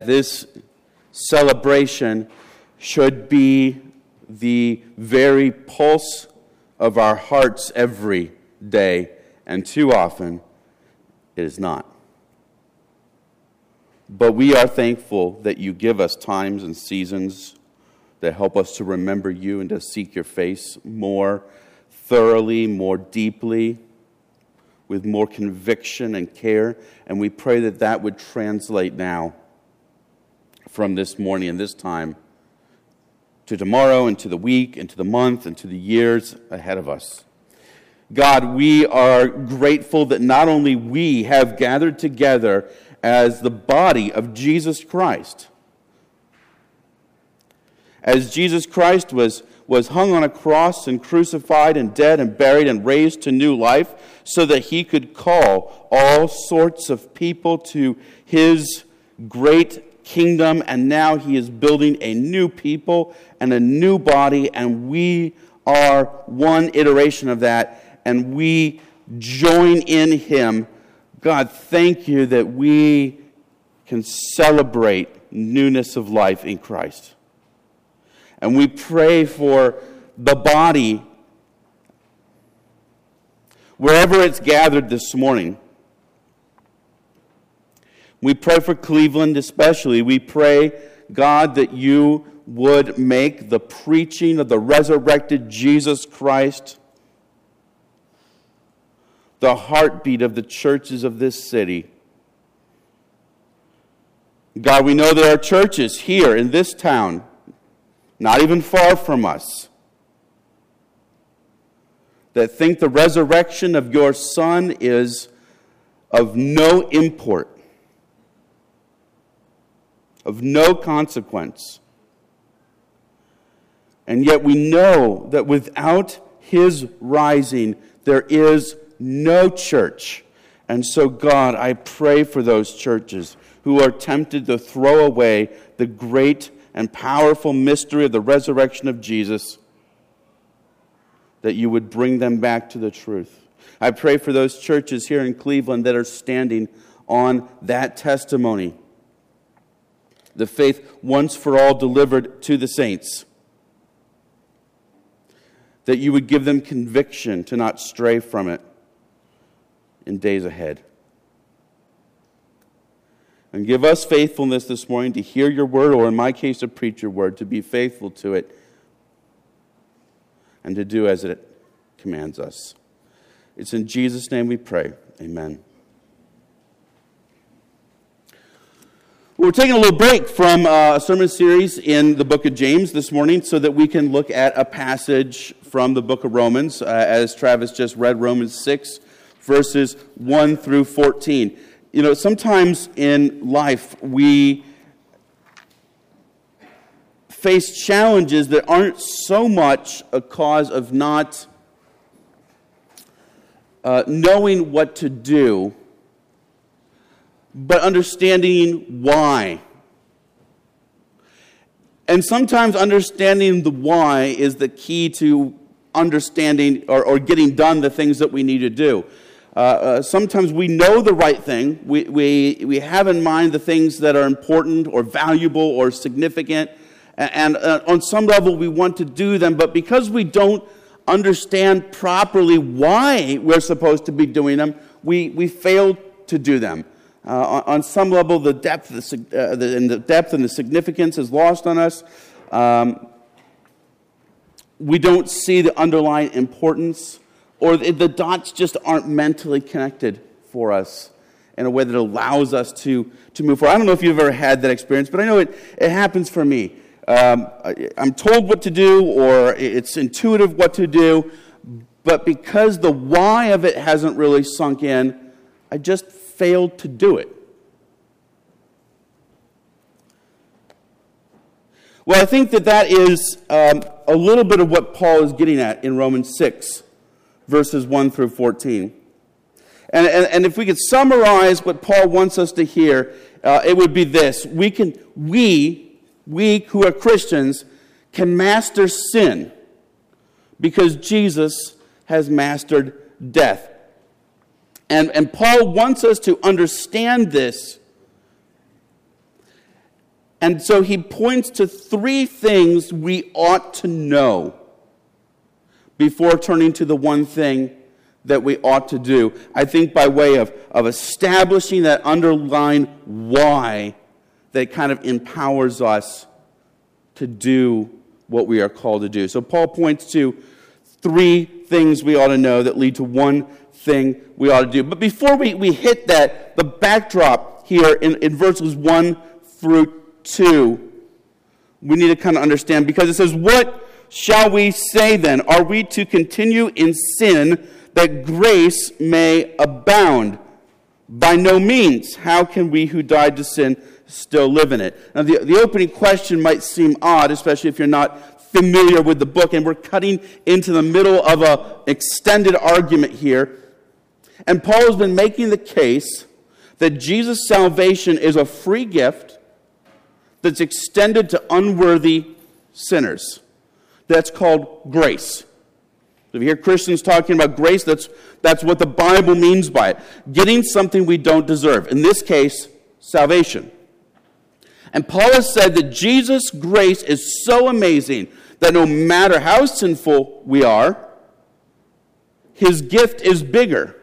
This celebration should be the very pulse of our hearts every day, and too often it is not. But we are thankful that you give us times and seasons that help us to remember you and to seek your face more thoroughly, more deeply, with more conviction and care. And we pray that that would translate now from this morning and this time to tomorrow and to the week and to the month and to the years ahead of us. God, we are grateful that not only we have gathered together as the body of Jesus Christ, as Jesus Christ was, was hung on a cross and crucified and dead and buried and raised to new life so that he could call all sorts of people to his great kingdom, and now he is building a new people and a new body, and we are one iteration of that, and we join in him. God, thank you that we can celebrate newness of life in Christ. And we pray for the body, wherever it's gathered this morning we pray for Cleveland especially. We pray, God, that you would make the preaching of the resurrected Jesus Christ the heartbeat of the churches of this city. God, we know there are churches here in this town, not even far from us, that think the resurrection of your Son is of no import of no consequence. And yet we know that without his rising, there is no church. And so, God, I pray for those churches who are tempted to throw away the great and powerful mystery of the resurrection of Jesus, that you would bring them back to the truth. I pray for those churches here in Cleveland that are standing on that testimony the faith once for all delivered to the saints. That you would give them conviction to not stray from it in days ahead. And give us faithfulness this morning to hear your word, or in my case, to preach your word, to be faithful to it, and to do as it commands us. It's in Jesus' name we pray. Amen. We're taking a little break from uh, a sermon series in the book of James this morning so that we can look at a passage from the book of Romans, uh, as Travis just read Romans 6, verses 1 through 14. You know, sometimes in life we face challenges that aren't so much a cause of not uh, knowing what to do but understanding why. And sometimes understanding the why is the key to understanding or, or getting done the things that we need to do. Uh, uh, sometimes we know the right thing, we, we, we have in mind the things that are important or valuable or significant, and, and uh, on some level we want to do them, but because we don't understand properly why we're supposed to be doing them, we, we fail to do them. Uh, on, some level, the depth, the, uh, the, and the depth and the significance is lost on us. Um, we don't see the underlying importance, or the, the dots just aren't mentally connected for us in a way that allows us to, to move forward. I don't know if you've ever had that experience, but I know it, it happens for me. Um, I, I'm told what to do, or it's intuitive what to do, but because the why of it hasn't really sunk in, I just failed to do it. Well, I think that that is um, a little bit of what Paul is getting at in Romans 6, verses 1 through 14. And, and, and if we could summarize what Paul wants us to hear, uh, it would be this. We, can, we, we who are Christians, can master sin because Jesus has mastered death. And, and Paul wants us to understand this And so he points to three things we ought to know before turning to the one thing that we ought to do. I think by way of, of establishing that underlying why that kind of empowers us to do what we are called to do. So Paul points to three things we ought to know that lead to one thing we ought to do. But before we, we hit that, the backdrop here in, in verses 1 through 2, we need to kind of understand because it says, What shall we say then? Are we to continue in sin that grace may abound? By no means. How can we who died to sin still live in it? Now, the, the opening question might seem odd, especially if you're not familiar with the book, and we're cutting into the middle of an extended argument here. And Paul has been making the case that Jesus' salvation is a free gift that's extended to unworthy sinners. That's called grace. If you hear Christians talking about grace, that's, that's what the Bible means by it getting something we don't deserve. In this case, salvation. And Paul has said that Jesus' grace is so amazing that no matter how sinful we are, his gift is bigger.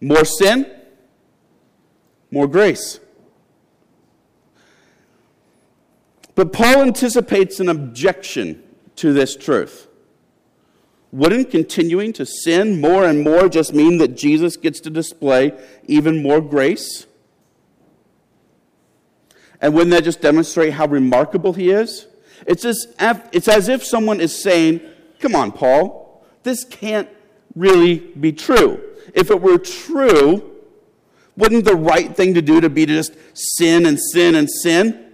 More sin, more grace. But Paul anticipates an objection to this truth. Wouldn't continuing to sin more and more just mean that Jesus gets to display even more grace? And wouldn't that just demonstrate how remarkable he is? It's as, if, it's as if someone is saying, Come on, Paul, this can't really be true. If it were true, wouldn't the right thing to do to be to just sin and sin and sin?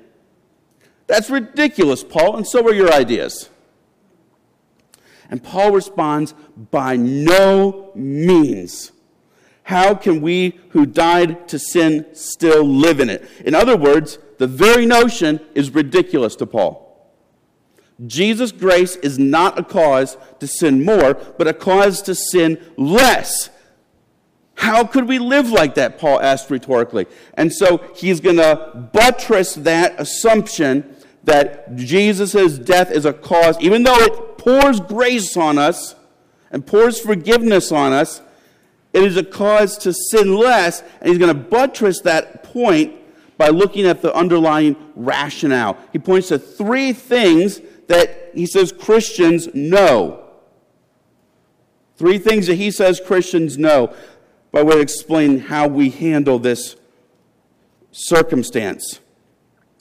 That's ridiculous, Paul, and so are your ideas. And Paul responds, By no means. How can we who died to sin still live in it? In other words, the very notion is ridiculous to Paul. Jesus' grace is not a cause to sin more, but a cause to sin less. How could we live like that? Paul asked rhetorically. And so he's going to buttress that assumption that Jesus' death is a cause, even though it pours grace on us and pours forgiveness on us, it is a cause to sin less. And he's going to buttress that point by looking at the underlying rationale. He points to three things that he says Christians know. Three things that he says Christians know by way of explaining how we handle this circumstance.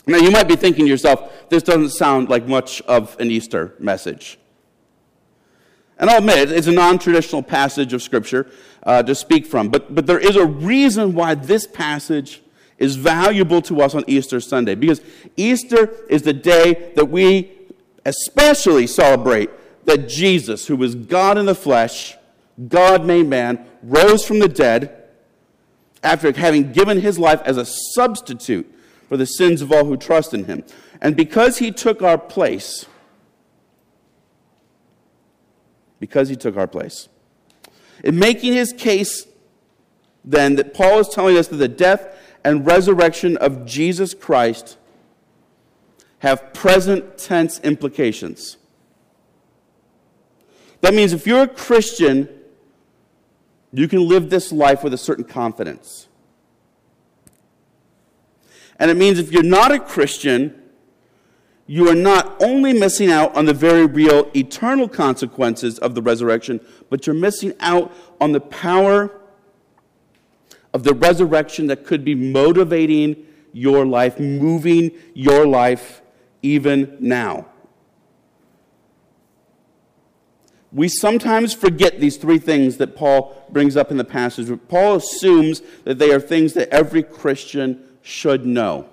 Now, you might be thinking to yourself, this doesn't sound like much of an Easter message. And I'll admit, it's a non traditional passage of Scripture uh, to speak from, but, but there is a reason why this passage is valuable to us on Easter Sunday. Because Easter is the day that we especially celebrate that Jesus, who was God in the flesh, God made man, rose from the dead after having given his life as a substitute for the sins of all who trust in him. And because he took our place, because he took our place, in making his case, then, that Paul is telling us that the death and resurrection of Jesus Christ have present tense implications. That means if you're a Christian, you can live this life with a certain confidence. And it means if you're not a Christian, you are not only missing out on the very real eternal consequences of the resurrection, but you're missing out on the power of the resurrection that could be motivating your life, moving your life even now. We sometimes forget these three things that Paul brings up in the passage. Paul assumes that they are things that every Christian should know.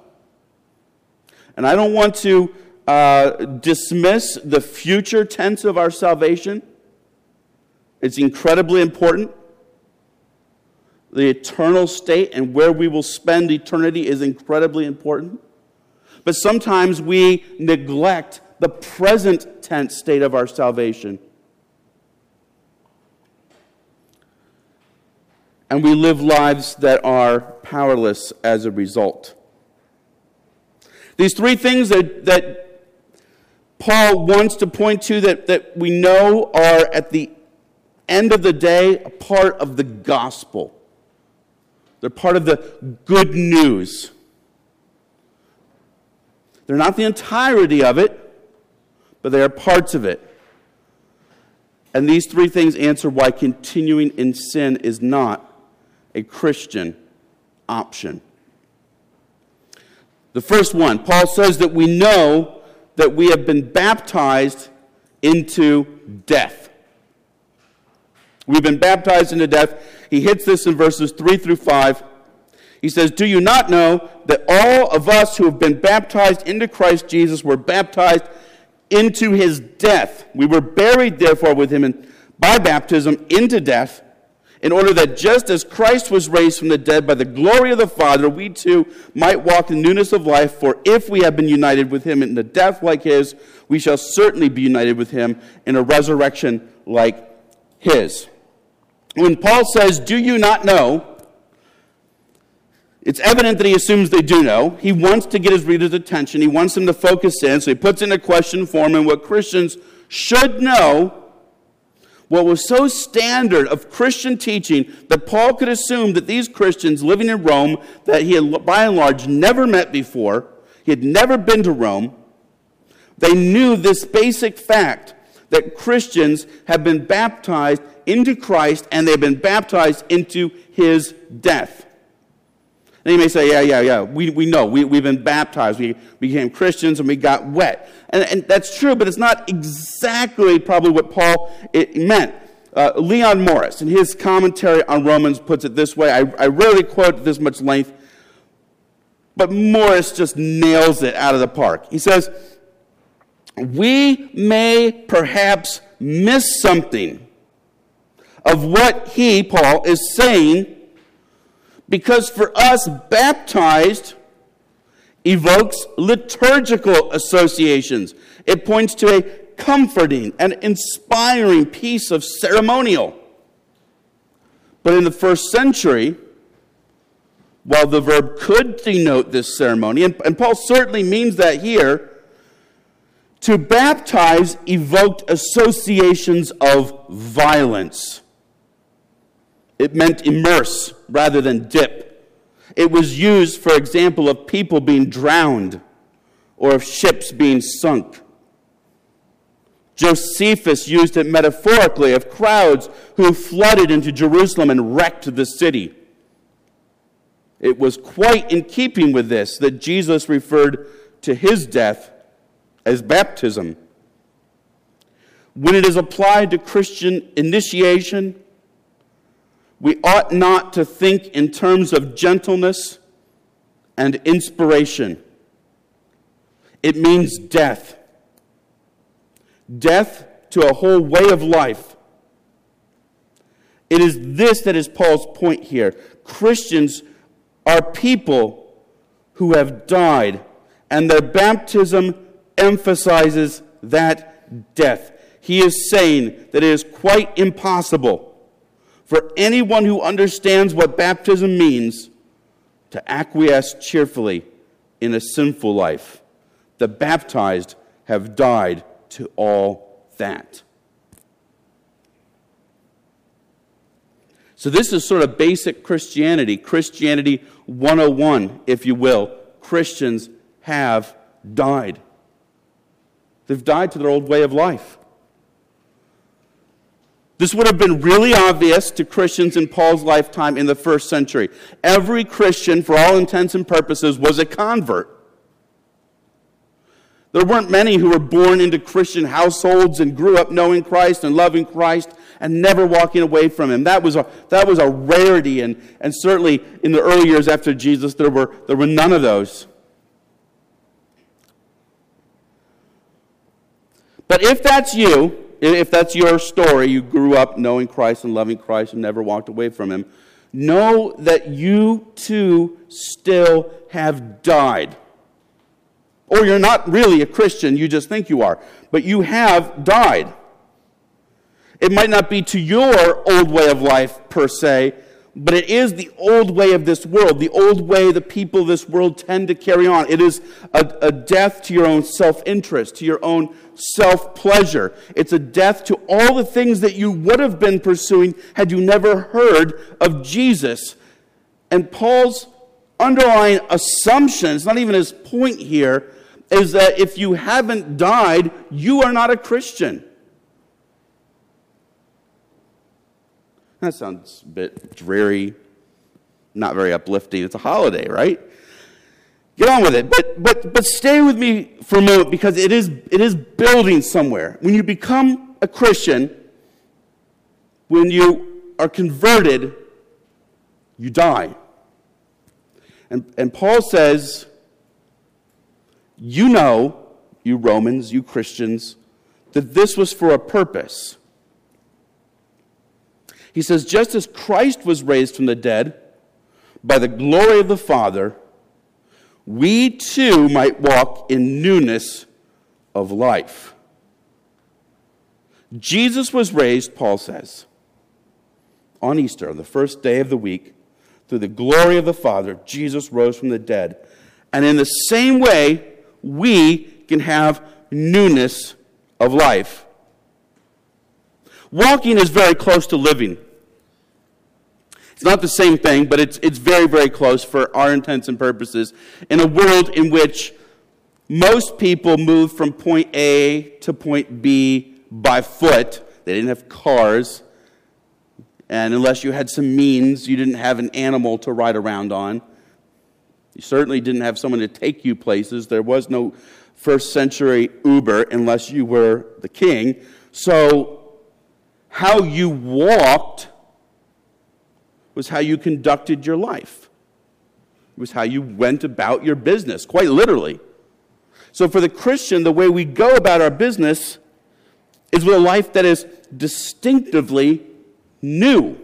And I don't want to uh, dismiss the future tense of our salvation. It's incredibly important. The eternal state and where we will spend eternity is incredibly important. But sometimes we neglect the present tense state of our salvation. And we live lives that are powerless as a result. These three things that, that Paul wants to point to that, that we know are at the end of the day a part of the gospel. They're part of the good news. They're not the entirety of it, but they are parts of it. And these three things answer why continuing in sin is not a Christian option. The first one, Paul says that we know that we have been baptized into death. We've been baptized into death. He hits this in verses 3 through 5. He says, Do you not know that all of us who have been baptized into Christ Jesus were baptized into his death? We were buried, therefore, with him in, by baptism into death in order that just as Christ was raised from the dead by the glory of the Father, we too might walk in newness of life. For if we have been united with him in a death like his, we shall certainly be united with him in a resurrection like his. When Paul says, Do you not know? It's evident that he assumes they do know. He wants to get his readers' attention. He wants them to focus in, so he puts in a question form, and what Christians should know what was so standard of Christian teaching that Paul could assume that these Christians living in Rome, that he had by and large never met before, he had never been to Rome, they knew this basic fact that Christians have been baptized into Christ and they've been baptized into his death. And you may say, yeah, yeah, yeah, we, we know. We, we've been baptized. We became Christians and we got wet. And, and that's true, but it's not exactly probably what Paul it meant. Uh, Leon Morris, in his commentary on Romans, puts it this way. I, I rarely quote this much length, but Morris just nails it out of the park. He says, We may perhaps miss something of what he, Paul, is saying because for us, baptized evokes liturgical associations. It points to a comforting and inspiring piece of ceremonial. But in the first century, while the verb could denote this ceremony, and, and Paul certainly means that here, to baptize evoked associations of violence. It meant immerse rather than dip. It was used, for example, of people being drowned or of ships being sunk. Josephus used it metaphorically of crowds who flooded into Jerusalem and wrecked the city. It was quite in keeping with this that Jesus referred to his death as baptism. When it is applied to Christian initiation, we ought not to think in terms of gentleness and inspiration. It means death. Death to a whole way of life. It is this that is Paul's point here. Christians are people who have died, and their baptism emphasizes that death. He is saying that it is quite impossible for anyone who understands what baptism means to acquiesce cheerfully in a sinful life. The baptized have died to all that. So, this is sort of basic Christianity, Christianity 101, if you will. Christians have died. They've died to their old way of life. This would have been really obvious to Christians in Paul's lifetime in the first century. Every Christian, for all intents and purposes, was a convert. There weren't many who were born into Christian households and grew up knowing Christ and loving Christ and never walking away from Him. That was a, that was a rarity, and, and certainly in the early years after Jesus, there were, there were none of those. But if that's you, if that's your story, you grew up knowing Christ and loving Christ and never walked away from Him, know that you too still have died. Or you're not really a Christian, you just think you are, but you have died. It might not be to your old way of life per se, but it is the old way of this world, the old way the people of this world tend to carry on. It is a, a death to your own self interest, to your own self pleasure. It's a death to all the things that you would have been pursuing had you never heard of Jesus. And Paul's underlying assumption, it's not even his point here, is that if you haven't died, you are not a Christian. That sounds a bit dreary, not very uplifting. It's a holiday, right? Get on with it. But, but, but stay with me for a moment because it is, it is building somewhere. When you become a Christian, when you are converted, you die. And, and Paul says, You know, you Romans, you Christians, that this was for a purpose. He says, just as Christ was raised from the dead by the glory of the Father, we too might walk in newness of life. Jesus was raised, Paul says, on Easter, the first day of the week, through the glory of the Father, Jesus rose from the dead. And in the same way, we can have newness of life. Walking is very close to living. It's not the same thing, but it's, it's very, very close for our intents and purposes. In a world in which most people moved from point A to point B by foot, they didn't have cars. And unless you had some means, you didn't have an animal to ride around on. You certainly didn't have someone to take you places. There was no first century Uber unless you were the king. So, how you walked was how you conducted your life. It was how you went about your business, quite literally. So, for the Christian, the way we go about our business is with a life that is distinctively new.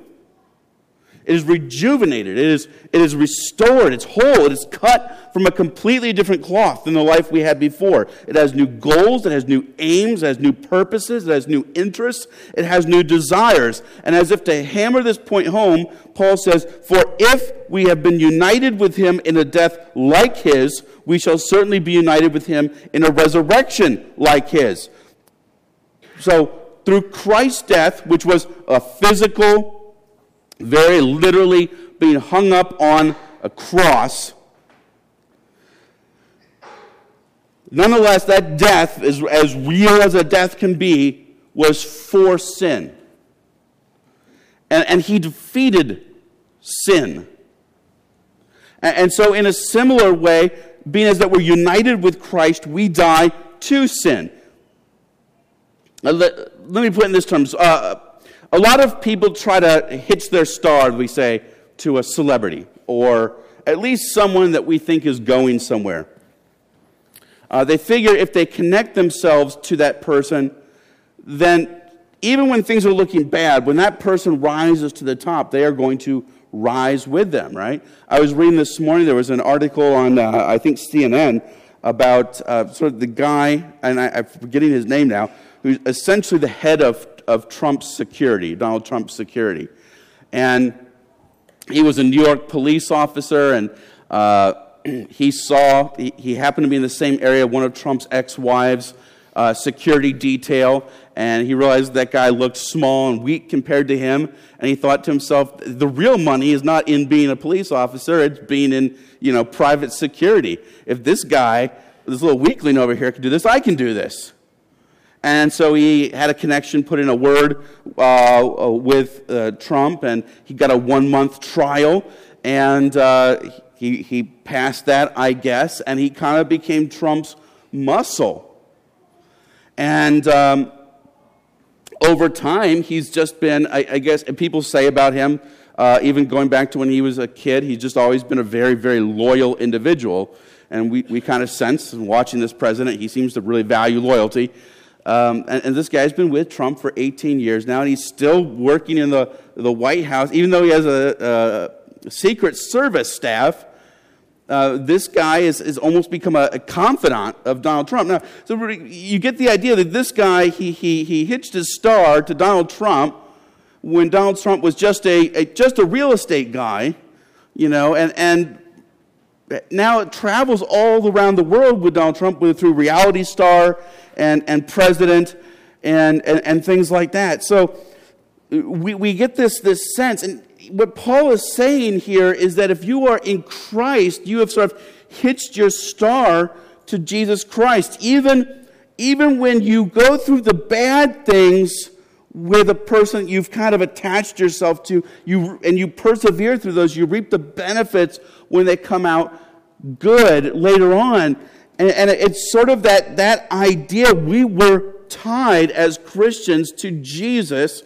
It is rejuvenated. It is, it is restored. It's whole. It is cut from a completely different cloth than the life we had before. It has new goals. It has new aims. It has new purposes. It has new interests. It has new desires. And as if to hammer this point home, Paul says, For if we have been united with him in a death like his, we shall certainly be united with him in a resurrection like his. So, through Christ's death, which was a physical, very literally being hung up on a cross. Nonetheless, that death, as, as real as a death can be, was for sin. And, and he defeated sin. And, and so, in a similar way, being as that we're united with Christ, we die to sin. Let, let me put in this terms. Uh, a lot of people try to hitch their star, we say, to a celebrity or at least someone that we think is going somewhere. Uh, they figure if they connect themselves to that person, then even when things are looking bad, when that person rises to the top, they are going to rise with them, right? I was reading this morning, there was an article on, uh, I think, CNN about uh, sort of the guy, and I, I'm forgetting his name now, who's essentially the head of of Trump's security, Donald Trump's security. And he was a New York police officer, and uh, he saw, he, he, happened to be in the same area, one of Trump's ex wives' uh, security detail, and he realized that guy looked small and weak compared to him. And he thought to himself, the real money is not in being a police officer, it's being in, you know, private security. If this guy, this little weakling over here, can do this, I can do this. And so he had a connection, put in a word uh, with uh, Trump, and he got a one month trial. And uh, he, he passed that, I guess, and he kind of became Trump's muscle. And um, over time, he's just been, I, I guess, people say about him, uh, even going back to when he was a kid, he's just always been a very, very loyal individual. And we, we kind of sense, in watching this president, he seems to really value loyalty. Um, and, and, this guy's been with Trump for 18 years now, and he's still working in the, the White House, even though he has a, a Secret Service staff. Uh, this guy is, is almost become a, a, confidant of Donald Trump. Now, so you get the idea that this guy, he, he, he hitched his star to Donald Trump, when Donald Trump was just a, a just a real estate guy, you know, and, and now it travels all around the world with Donald Trump through reality star and, and president and, and, and things like that. So we, we get this, this sense. And what Paul is saying here is that if you are in Christ, you have sort of hitched your star to Jesus Christ. Even, even when you go through the bad things with a person you've kind of attached yourself to, you, and you persevere through those, you reap the benefits when they come out good later on. And, and it's sort of that, that idea we were tied as Christians to Jesus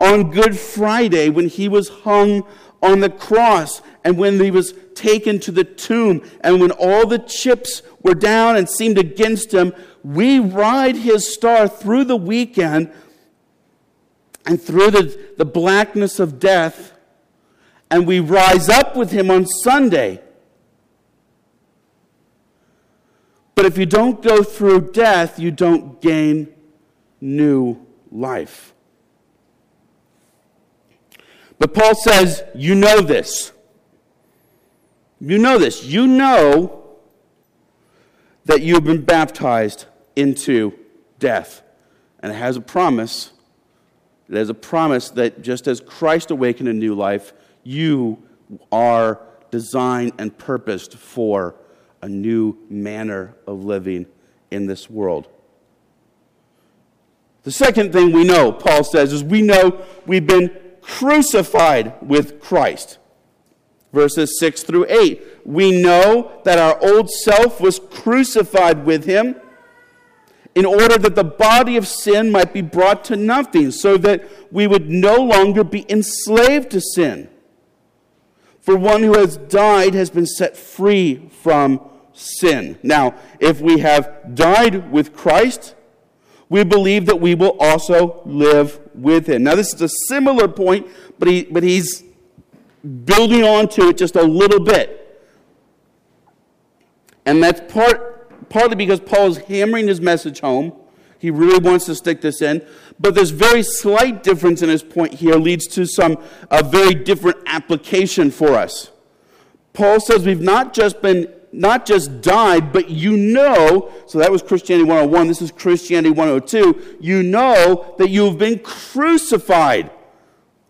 on Good Friday when he was hung on the cross and when he was taken to the tomb and when all the chips were down and seemed against him. We ride his star through the weekend and through the, the blackness of death, and we rise up with him on Sunday. But if you don't go through death, you don't gain new life. But Paul says, You know this. You know this. You know that you've been baptized into death. And it has a promise. It has a promise that just as Christ awakened a new life, you are designed and purposed for a new manner of living in this world. The second thing we know, Paul says, is we know we've been crucified with Christ. Verses 6 through 8. We know that our old self was crucified with him in order that the body of sin might be brought to nothing, so that we would no longer be enslaved to sin. For one who has died has been set free from sin. Now, if we have died with Christ, we believe that we will also live with him. Now, this is a similar point, but, he, but he's building on to it just a little bit. And that's part, partly because Paul is hammering his message home. He really wants to stick this in. But this very slight difference in his point here leads to some a very different application for us. Paul says we've not just been not just died, but you know, so that was Christianity 101, this is Christianity 102, you know that you've been crucified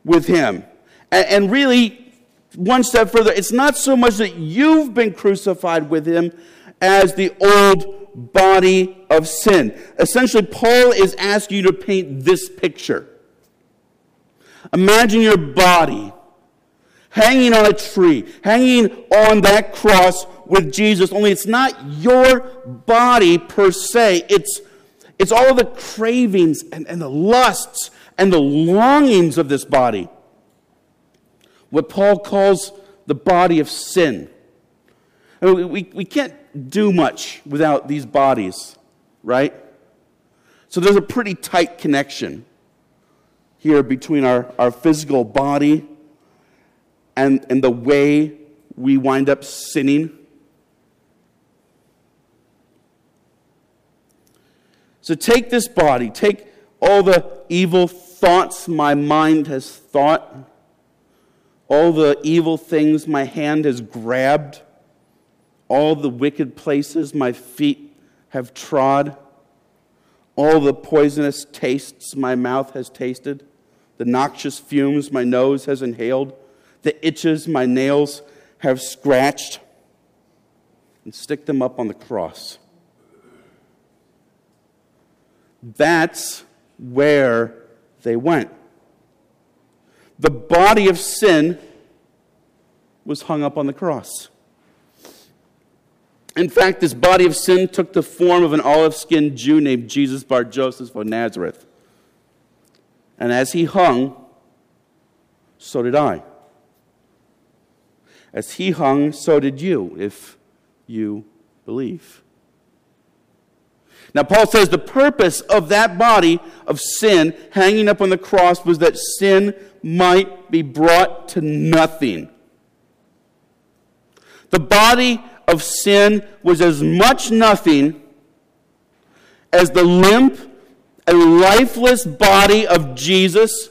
with him. And, and really, one step further, it's not so much that you've been crucified with him as the old body of sin. Essentially, Paul is asking you to paint this picture. Imagine your body hanging on a tree, hanging on that cross with Jesus, only it's not your body per se. It's, it's all the cravings and, and the lusts and the longings of this body. What Paul calls the body of sin. I mean, we, we can't do much without these bodies, right? So there's a pretty tight connection here between our, our physical body and, and the way we wind up sinning. So take this body, take all the evil thoughts my mind has thought, all the evil things my hand has grabbed, all the wicked places my feet have trod, all the poisonous tastes my mouth has tasted, the noxious fumes my nose has inhaled, the itches my nails have scratched, and stick them up on the cross. That's where they went. The body of sin was hung up on the cross. In fact, this body of sin took the form of an olive skinned Jew named Jesus Bar Joseph of Nazareth. And as he hung, so did I. As he hung, so did you, if you believe. Now, Paul says the purpose of that body of sin hanging up on the cross was that sin might be brought to nothing. The body of sin was as much nothing as the limp and lifeless body of Jesus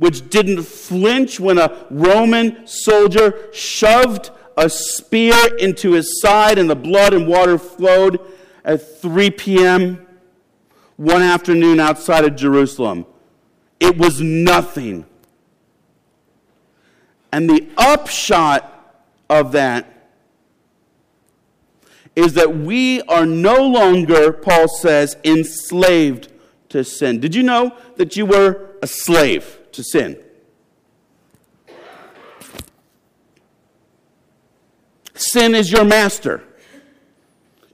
which didn't flinch when a Roman soldier shoved a spear into his side and the blood and water flowed at 3 p.m. one afternoon outside of Jerusalem. It was nothing. And the upshot of that is that we are no longer, Paul says, enslaved to sin. Did you know that you were a slave to sin? Sin is your master.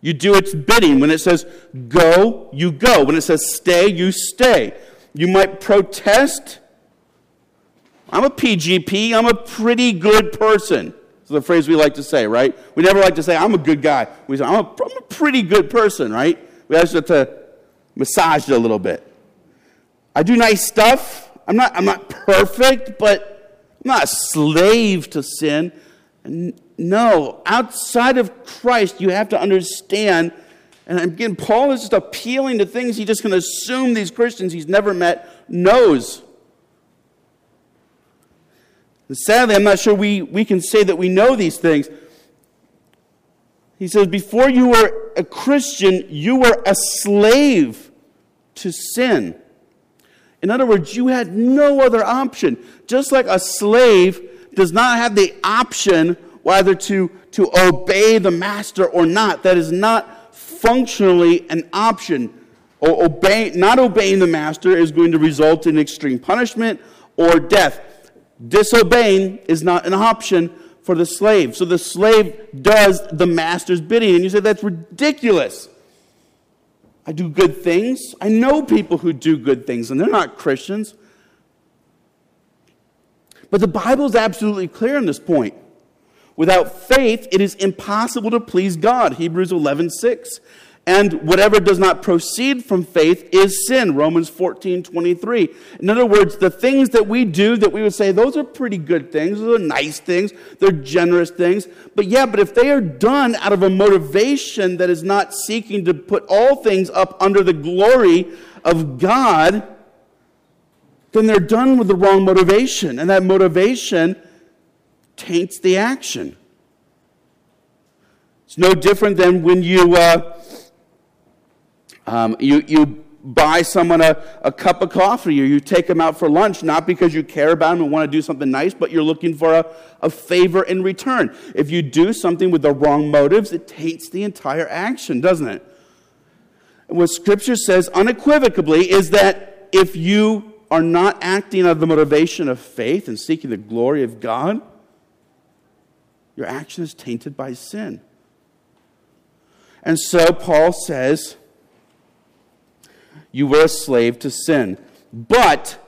You do its bidding. When it says go, you go. When it says stay, you stay. You might protest. I'm a PGP. I'm a pretty good person. It's the phrase we like to say, right? We never like to say, I'm a good guy. We say, I'm a, I'm a pretty good person, right? We have to massage it a little bit. I do nice stuff. I'm not, I'm not perfect, but I'm not a slave to sin. No, outside of Christ, you have to understand. And again, Paul is just appealing to things he just can assume these Christians he's never met knows. And sadly, I'm not sure we, we can say that we know these things. He says, Before you were a Christian, you were a slave to sin. In other words, you had no other option. Just like a slave does not have the option whether to, to obey the master or not, that is not functionally an option. Or obey, not obeying the master is going to result in extreme punishment or death. Disobeying is not an option for the slave. So the slave does the master's bidding. And you say, that's ridiculous. I do good things. I know people who do good things, and they're not Christians. But the Bible is absolutely clear on this point. Without faith, it is impossible to please God. Hebrews 11 6. And whatever does not proceed from faith is sin. Romans 14, 23. In other words, the things that we do that we would say, those are pretty good things, those are nice things, they're generous things. But yeah, but if they are done out of a motivation that is not seeking to put all things up under the glory of God, then they're done with the wrong motivation. And that motivation taints the action. It's no different than when you. Uh, um, you, you buy someone a, a cup of coffee or you take them out for lunch, not because you care about them and want to do something nice, but you're looking for a, a favor in return. If you do something with the wrong motives, it taints the entire action, doesn't it? And what Scripture says unequivocally is that if you are not acting out of the motivation of faith and seeking the glory of God, your action is tainted by sin. And so Paul says, you were a slave to sin. But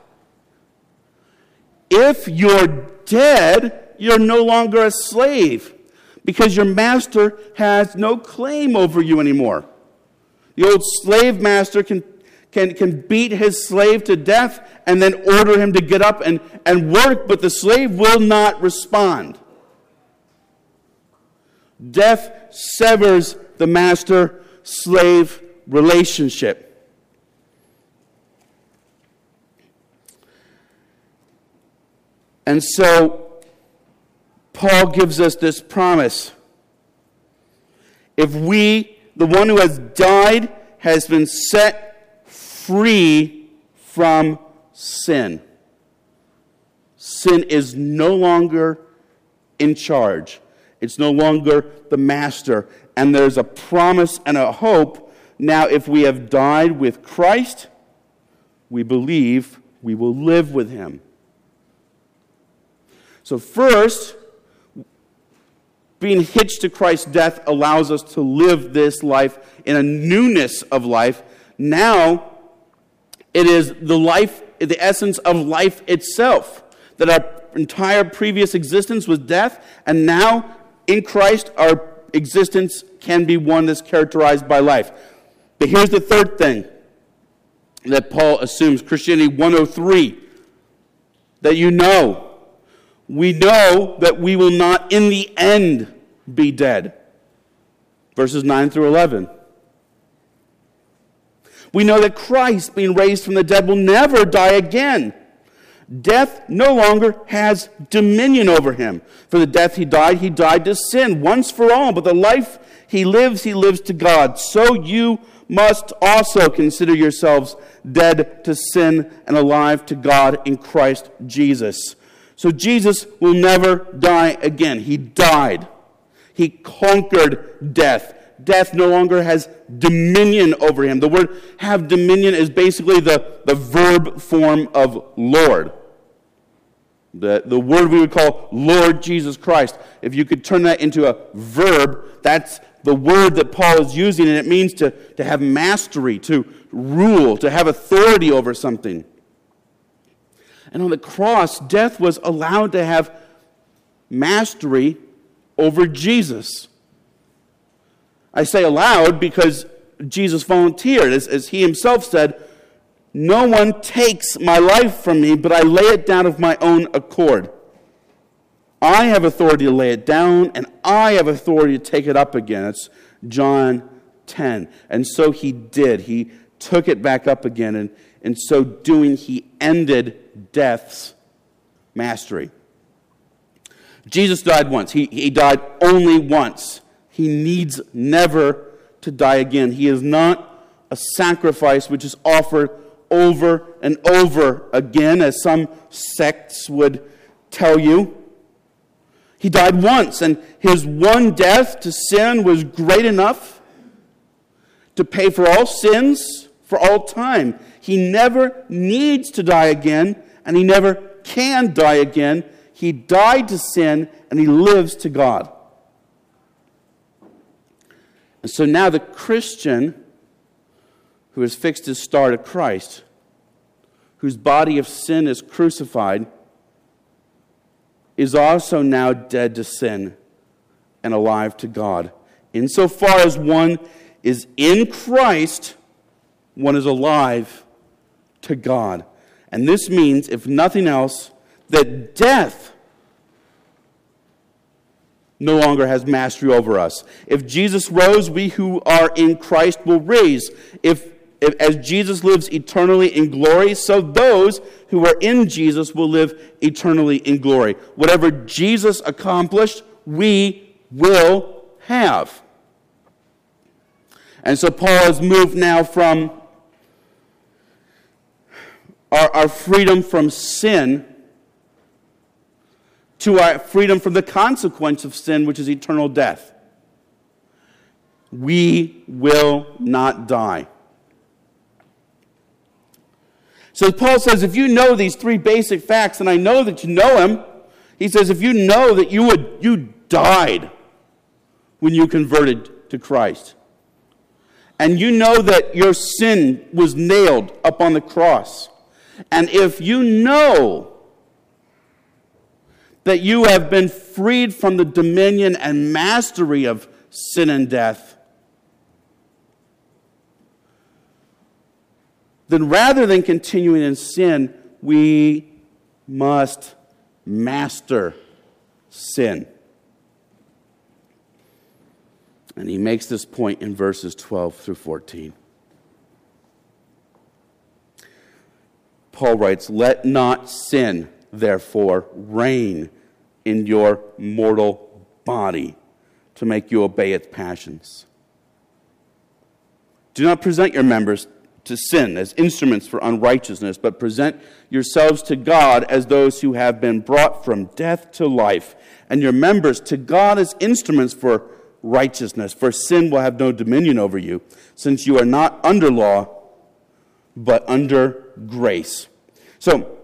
if you're dead, you're no longer a slave because your master has no claim over you anymore. The old slave master can, can, can beat his slave to death and then order him to get up and, and work, but the slave will not respond. Death severs the master slave relationship. And so, Paul gives us this promise. If we, the one who has died, has been set free from sin, sin is no longer in charge. It's no longer the master. And there's a promise and a hope. Now, if we have died with Christ, we believe we will live with him. So, first, being hitched to Christ's death allows us to live this life in a newness of life. Now, it is the life, the essence of life itself. That our entire previous existence was death, and now in Christ, our existence can be one that's characterized by life. But here's the third thing that Paul assumes Christianity 103 that you know we know that we will not in the end be dead. Verses 9 through 11. We know that Christ, being raised from the dead, will never die again. Death no longer has dominion over him. For the death he died, he died to sin once for all, but the life he lives, he lives to God. So you must also consider yourselves dead to sin and alive to God in Christ Jesus. So Jesus will never die again. He died. He conquered death. Death no longer has dominion over him. The word have dominion is basically the, the verb form of Lord. The, the word we would call Lord Jesus Christ. If you could turn that into a verb, that's the word that Paul is using, and it means to, to have mastery, to rule, to have authority over something. And on the cross, death was allowed to have mastery over Jesus. I say allowed because Jesus volunteered. As, as he himself said, No one takes my life from me, but I lay it down of my own accord. I have authority to lay it down, and I have authority to take it up again. It's John 10. And so he did. He took it back up again, and in so doing, he ended death's mastery. Jesus died once. He, he died only once. He needs never to die again. He is not a sacrifice which is offered over and over again, as some sects would tell you. He died once, and his one death to sin was great enough to pay for all sins for all time. He never needs to die again, and he never can die again. He died to sin, and he lives to God. And so now the Christian who has fixed his star to Christ, whose body of sin is crucified, is also now dead to sin and alive to God. Insofar as one is in Christ, one is alive to God. And this means, if nothing else, that death no longer has mastery over us. If Jesus rose, we who are in Christ will raise. If if, as Jesus lives eternally in glory, so those who are in Jesus will live eternally in glory. Whatever Jesus accomplished, we will have. And so Paul has moved now from our, our freedom from sin to our freedom from the consequence of sin, which is eternal death. We will not die. So Paul says, if you know these three basic facts, and I know that you know them, he says, if you know that you would you died when you converted to Christ, and you know that your sin was nailed up on the cross, and if you know that you have been freed from the dominion and mastery of sin and death, then rather than continuing in sin, we must master sin. And he makes this point in verses 12 through 14. Paul writes, Let not sin, therefore, reign in your mortal body to make you obey its passions. Do not present your members to sin as instruments for unrighteousness, but present yourselves to God as those who have been brought from death to life, and your members to God as instruments for righteousness. For sin will have no dominion over you, since you are not under law, but under grace. So,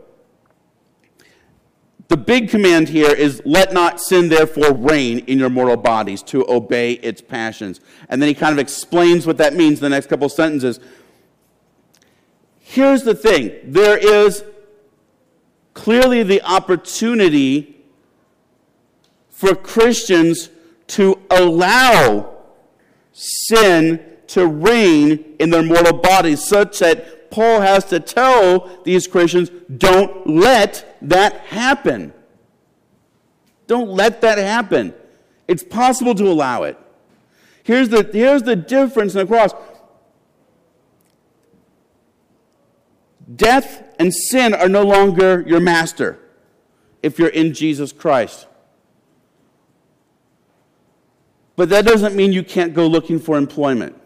the big command here is let not sin therefore reign in your mortal bodies to obey its passions. And then he kind of explains what that means in the next couple sentences. Here's the thing there is clearly the opportunity for Christians to allow sin to reign in their mortal bodies, such that Paul has to tell these Christians don't let that happen. Don't let that happen. It's possible to allow it. Here's the, here's the difference in the cross. Death and sin are no longer your master if you're in Jesus Christ. But that doesn't mean you can't go looking for employment.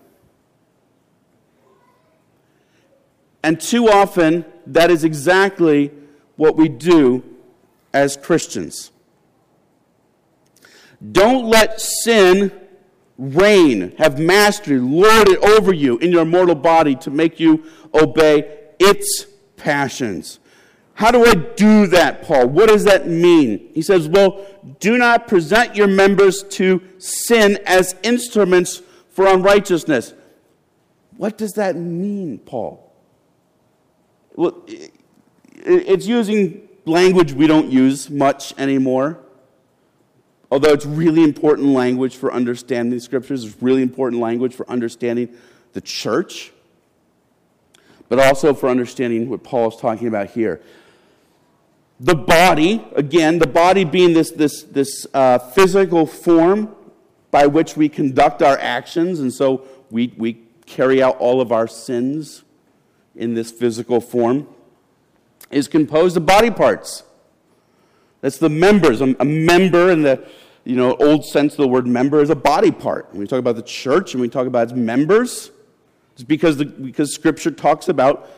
And too often, that is exactly what we do as Christians. Don't let sin reign, have mastery, lord it over you in your mortal body to make you obey its passions. How do I do that, Paul? What does that mean? He says, Well, do not present your members to sin as instruments for unrighteousness. What does that mean, Paul? It's using language we don't use much anymore. Although it's really important language for understanding the scriptures, it's really important language for understanding the church, but also for understanding what Paul is talking about here. The body, again, the body being this, this, this uh, physical form by which we conduct our actions, and so we, we carry out all of our sins in this physical form, is composed of body parts. That's the members. A, member in the you know, old sense of the word member is a body part. When we talk about the church and we talk about its members, it's because, the, because Scripture talks about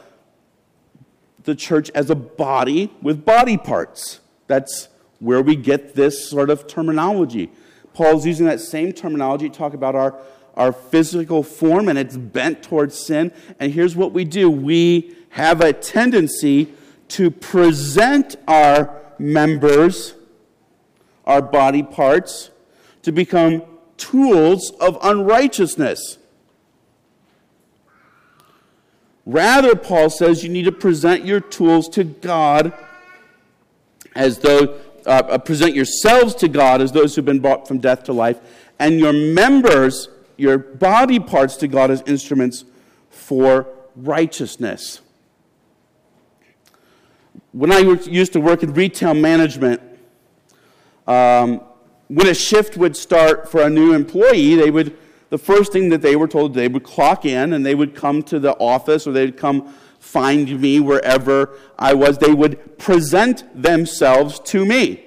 the church as a body with body parts. That's where we get this sort of terminology. Paul's using that same terminology to talk about our, our physical form and it's bent towards sin. And here's what we do we have a tendency to present our members, our body parts, to become tools of unrighteousness. Rather, Paul says you need to present your tools to God as though, uh, uh, present yourselves to God as those who've been brought from death to life, and your members, your body parts to God as instruments for righteousness. When I used to work in retail management, um, when a shift would start for a new employee, they would the first thing that they were told, they would clock in and they would come to the office or they'd come find me wherever I was. They would present themselves to me.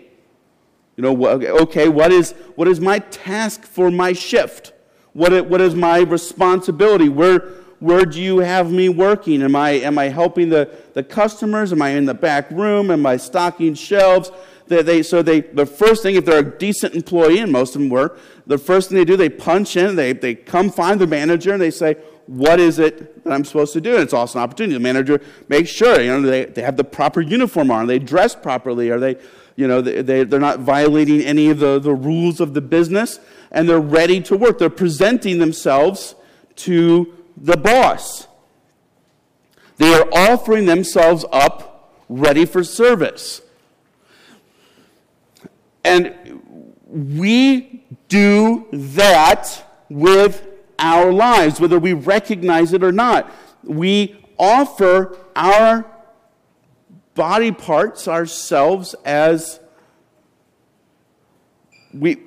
You know, okay, what is, what is my task for my shift? What, what is my responsibility? Where, where do you have me working? Am I, am I helping the, the customers? Am I in the back room? Am I stocking shelves? They, they, so they, the first thing, if they're a decent employee, and most of them were, the first thing they do, they punch in, they, they come find the manager, and they say, what is it that I'm supposed to do? And it's also an opportunity. The manager makes sure, you know, they, they have the proper uniform on, they dress properly, are they, you know, they, they, they're not violating any of the, the rules of the business, and they're ready to work. They're presenting themselves to the boss. They are offering themselves up ready for service. And we do that with our lives, whether we recognize it or not. We offer our body parts, ourselves, as we,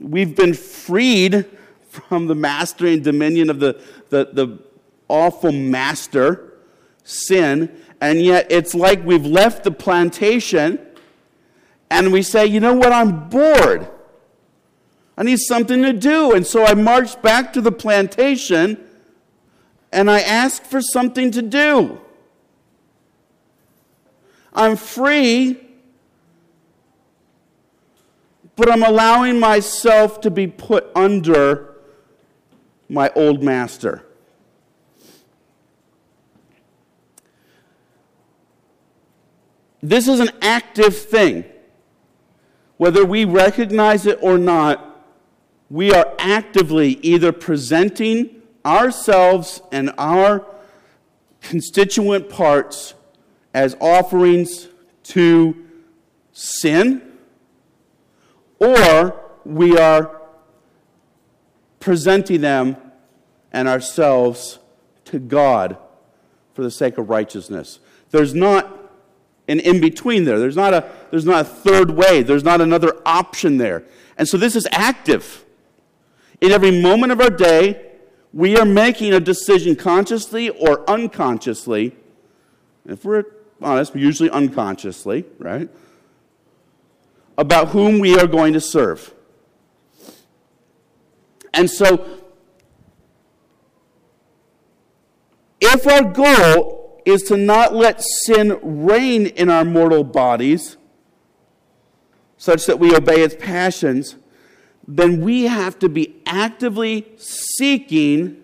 we've been freed from the mastery and dominion of the, the, the awful master, sin, and yet it's like we've left the plantation and we say, you know what, I'm bored. I need something to do. And so I marched back to the plantation and I asked for something to do. I'm free, but I'm allowing myself to be put under my old master. This is an active thing. Whether we recognize it or not, we are actively either presenting ourselves and our constituent parts as offerings to sin, or we are presenting them and ourselves to God for the sake of righteousness. There's not an in between there. There's not, a, there's not a third way, there's not another option there. And so this is active. In every moment of our day, we are making a decision consciously or unconsciously if we're honest, usually unconsciously, right? About whom we are going to serve. And so, if our goal is to not let sin reign in our mortal bodies, such that we obey its passions, then we have to be actively seeking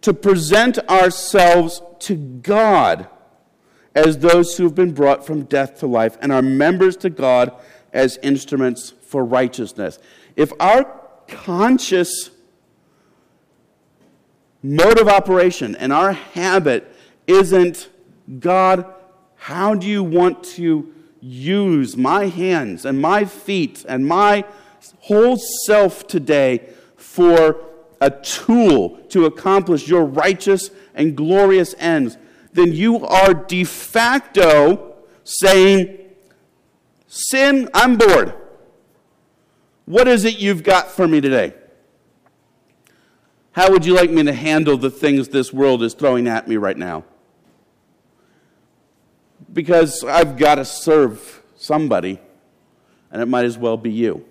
to present ourselves to God as those who have been brought from death to life and are members to God as instruments for righteousness. If our conscious mode of operation and our habit isn't, God, how do you want to use my hands and my feet and my whole self today for a tool to accomplish your righteous and glorious ends, then you are de facto saying, Sin, I'm bored. What is it you've got for me today? How would you like me to handle the things this world is throwing at me right now? Because I've got to serve somebody, and it might as well be you.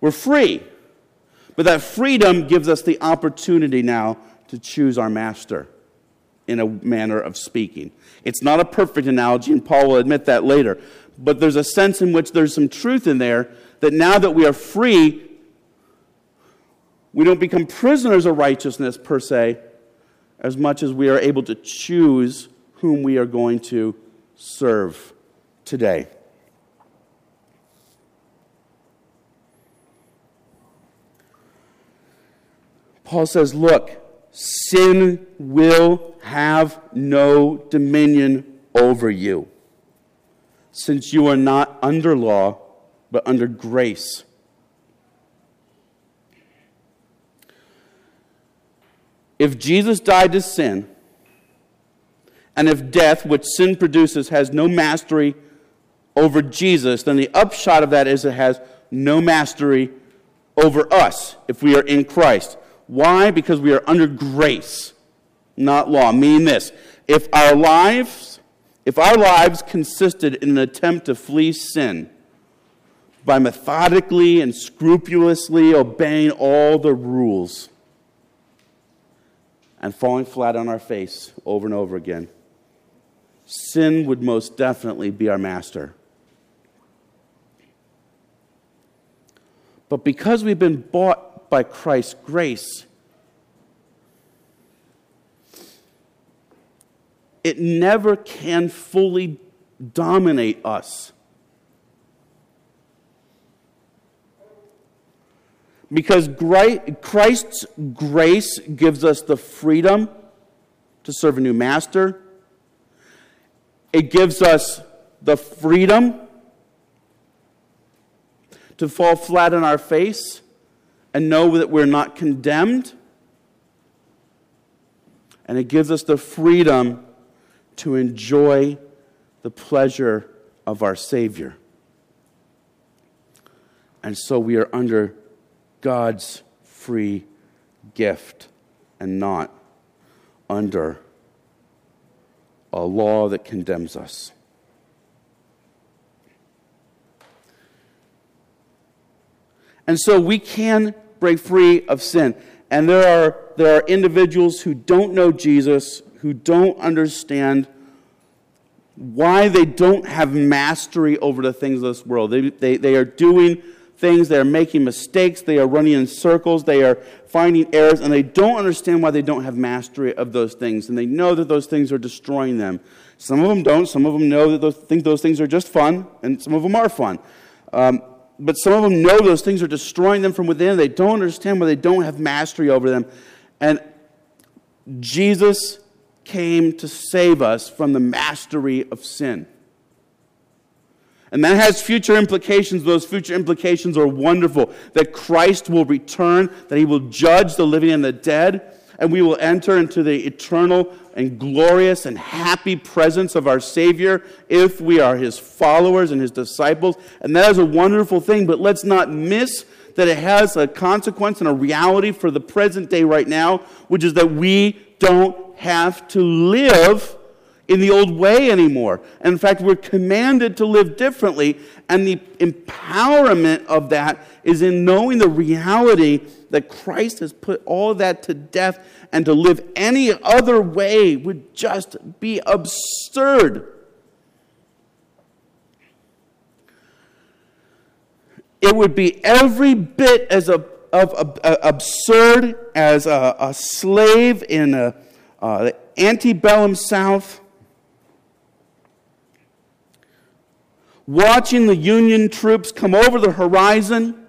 We're free, but that freedom gives us the opportunity now to choose our master in a manner of speaking. It's not a perfect analogy, and Paul will admit that later. But there's a sense in which there's some truth in there that now that we are free, we don't become prisoners of righteousness per se, as much as we are able to choose whom we are going to serve today. Paul says, Look, sin will have no dominion over you, since you are not under law, but under grace. If Jesus died to sin, and if death, which sin produces, has no mastery over Jesus, then the upshot of that is it has no mastery over us if we are in Christ. Why? Because we are under grace, not law. Meaning this if our lives, if our lives consisted in an attempt to flee sin by methodically and scrupulously obeying all the rules and falling flat on our face over and over again, sin would most definitely be our master. But because we've been bought by Christ's grace. It never can fully dominate us. Because Christ's grace gives us the freedom to serve a new master. It gives us the freedom to fall flat on our face and know that we're not condemned. And it gives us the freedom to enjoy the pleasure of our Savior. And so we are under God's free gift and not under a law that condemns us. And so we can break free of sin. And there are, there are individuals who don't know Jesus, who don't understand why they don't have mastery over the things of this world. They, they, they are doing things, they are making mistakes, they are running in circles, they are finding errors, and they don't understand why they don't have mastery of those things. And they know that those things are destroying them. Some of them don't. Some of them know that those, think those things are just fun, and some of them are fun. Um, but some of them know those things are destroying them from within. They don't understand why they don't have mastery over them. And Jesus came to save us from the mastery of sin. And that has future implications. Those future implications are wonderful. That Christ will return, that he will judge the living and the dead, and we will enter into the eternal and glorious and happy presence of our Savior if we are His followers and His disciples. And that is a wonderful thing, but let's not miss that it has a consequence and a reality for the present day right now, which is that we don't have to live in the old way anymore. And In fact, we're commanded to live differently, and the empowerment of that is in knowing the reality that Christ has put all that to death, and to live any other way would just be absurd. It would be every bit as a, of, absurd as a, a, slave in a, uh, the antebellum South watching the Union troops come over the horizon.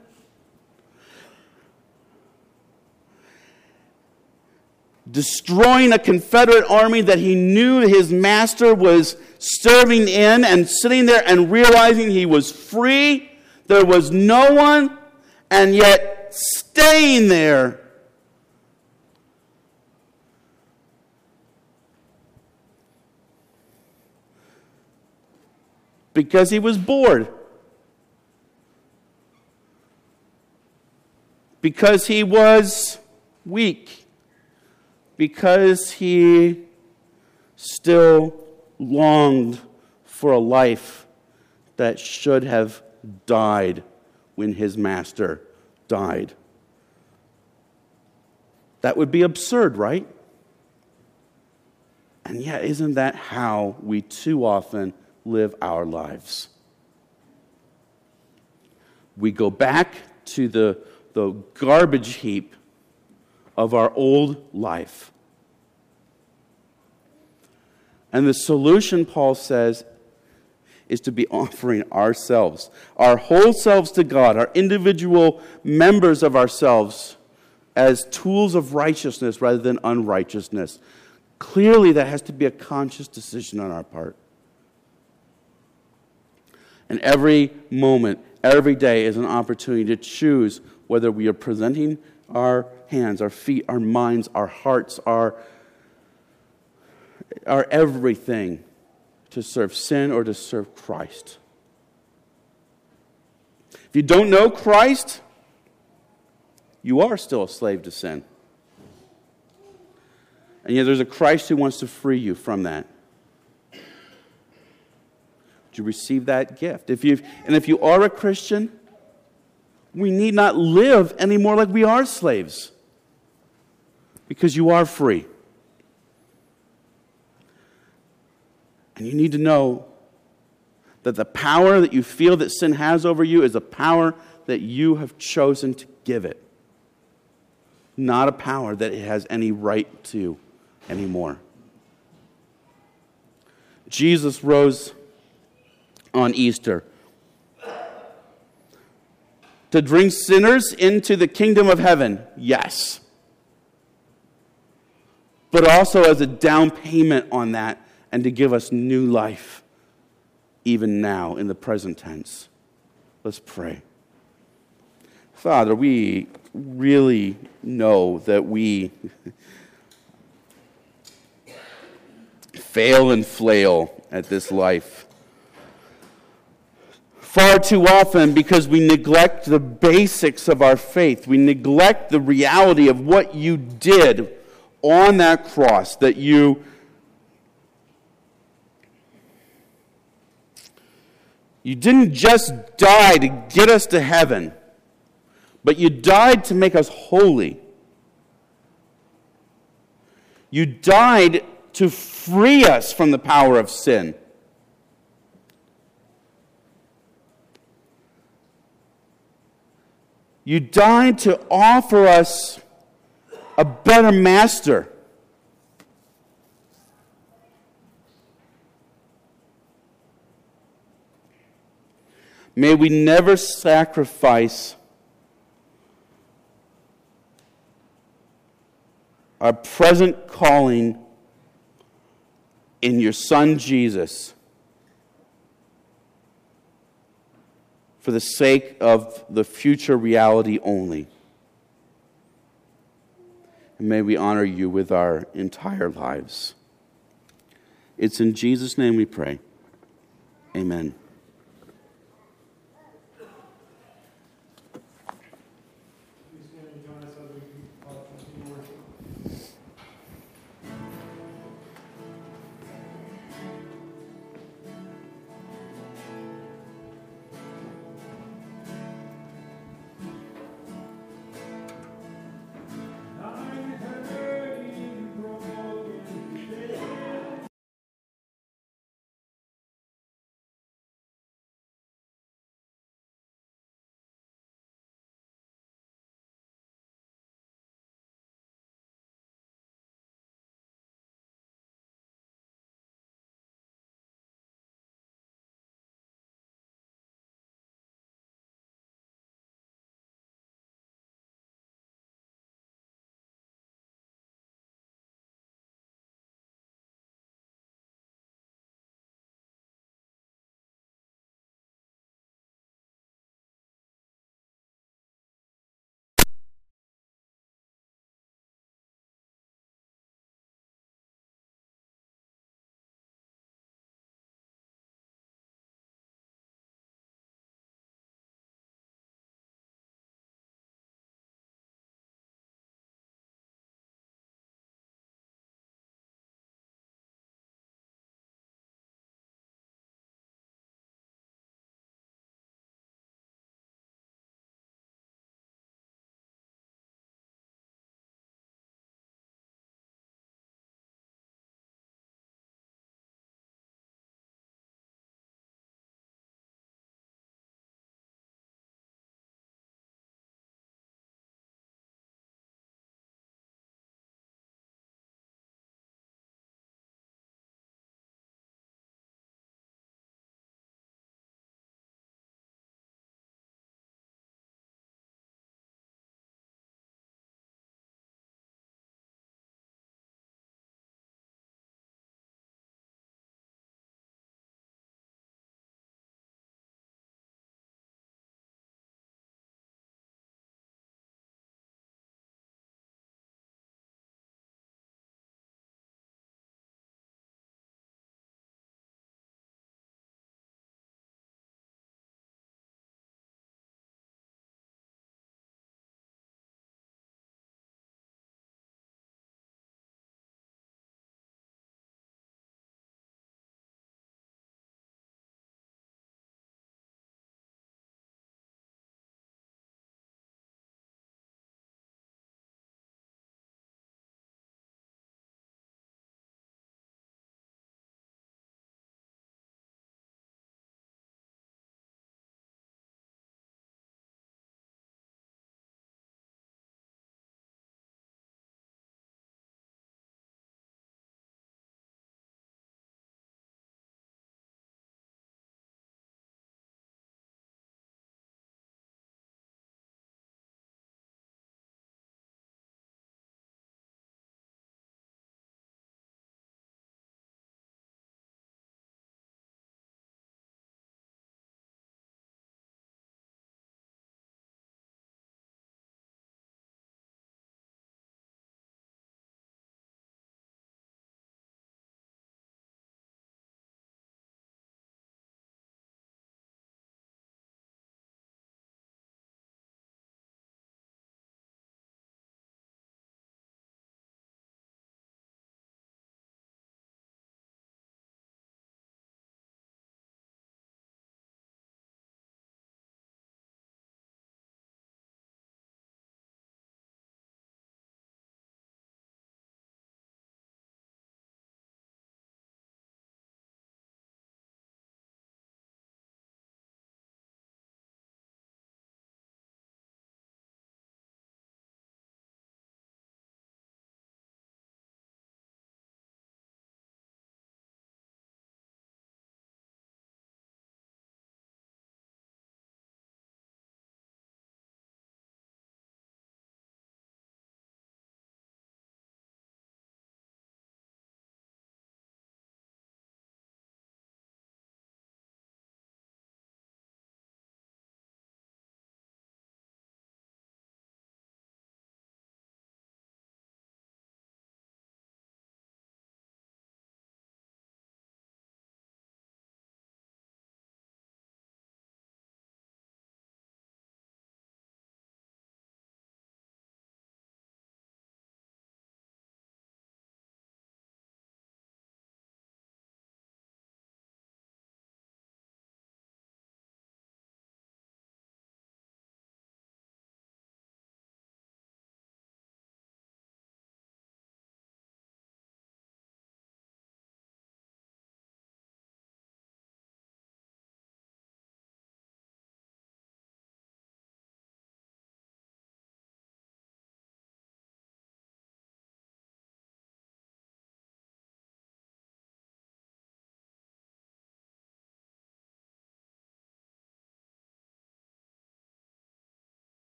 Destroying a Confederate army that he knew his master was serving in, and sitting there and realizing he was free, there was no one, and yet staying there because he was bored. Because he was weak. Because he still longed for a life that should have died when his master died. That would be absurd, right? And yet, isn't that how we too often live our lives. We go back to the, the garbage heap of our old life. And the solution, Paul says, is to be offering ourselves, our whole selves to God, our individual members of ourselves, as tools of righteousness rather than unrighteousness. Clearly, that has to be a conscious decision on our part. And every moment, every day is an opportunity to choose whether we are presenting our hands, our feet, our minds, our hearts, our, our everything to serve sin or to serve Christ. If you don't know Christ, you are still a slave to sin. And yet there's a Christ who wants to free you from that Do you receive that gift? If you and if you are a Christian, we need not live anymore like we are slaves. Because you are free. And you need to know that the power that you feel that sin has over you is a power that you have chosen to give it, not a power that it has any right to anymore. Jesus rose on Easter. To bring sinners into the kingdom of heaven, yes. But also as a down payment on that and to give us new life, even now in the present tense. Let's pray. Father, we really know that we fail and flail at this life far too often because we neglect the basics of our faith. We neglect the reality of what you did on that cross, that you. You didn't just die to get us to heaven, but you died to make us holy. You died to free us from the power of sin. You died to offer us a better master. May we never sacrifice our present calling in your Son Jesus for the sake of the future reality only. And may we honor you with our entire lives. It's in Jesus' name we pray. Amen.